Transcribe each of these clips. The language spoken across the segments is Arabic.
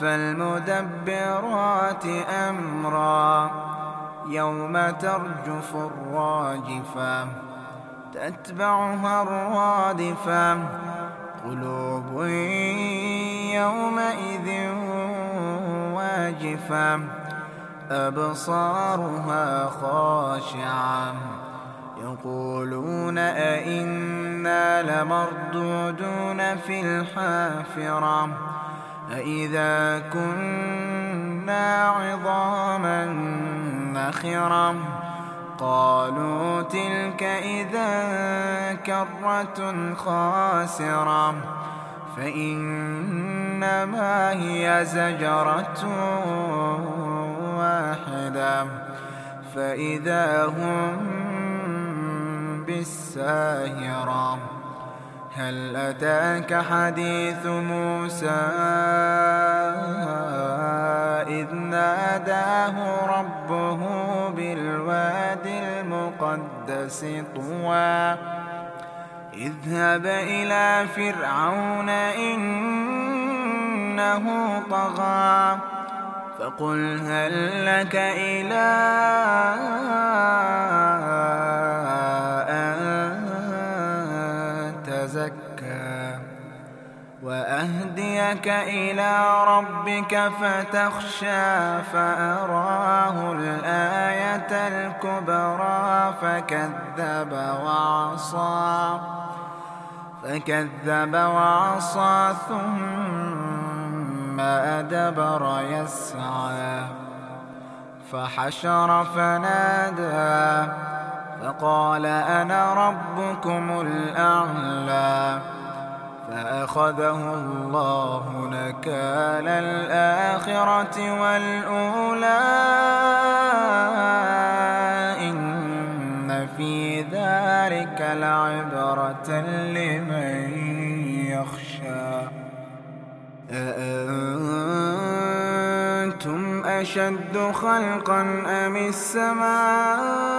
فالمدبرات أمرا يوم ترجف الراجفة تتبعها الرادفة قلوب يومئذ واجفة أبصارها خاشعة يقولون أئنا لمردودون في الحافرة أإذا كنا عظاما نخرة قالوا تلك إذا كرة خاسرة فإنما هي زجرة واحدة. فإذا هم بالساهرة. هل أتاك حديث موسى إذ ناداه ربه بالواد المقدس طوى اذهب إلى فرعون إنه طغى فقل هل لك إلى وأهديك إلى ربك فتخشى فأراه الآية الكبرى فكذب وعصى. فكذب وعصى ثم أدبر يسعى. فحشر فنادى فقال أنا ربكم الأعلى فأخذه الله نكال الآخرة والأولى إن في ذلك لعبرة لمن يخشى أأنتم أشد خلقا أم السماء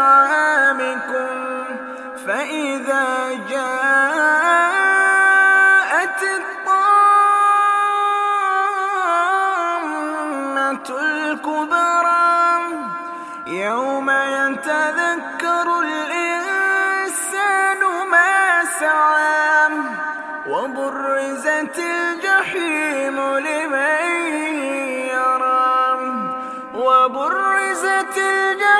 ولأنعامكم فإذا جاءت الطامة الكبرى يوم يتذكر الإنسان ما سعى وبرزت الجحيم لمن يرى وبرزت الجحيم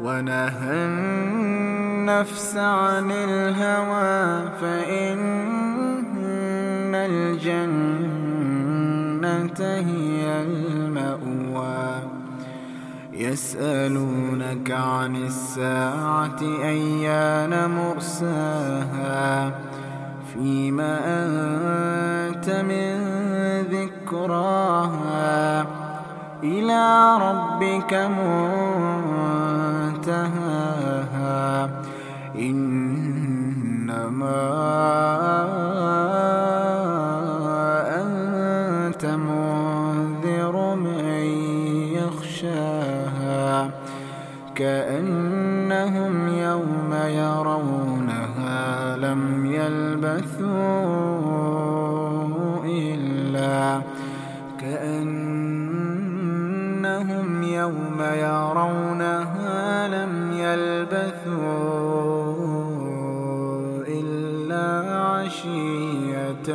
ونهى النفس عن الهوى فإن الجنة هي المأوى. يسألونك عن الساعة أيان مرساها؟ فيما أنت من ذكراها. إلى ربك منتهاها إنما أنت منذر من يخشاها كأنهم يوم يرونها لم يلبثوا إلا كأنهم يوم يرونها وعشية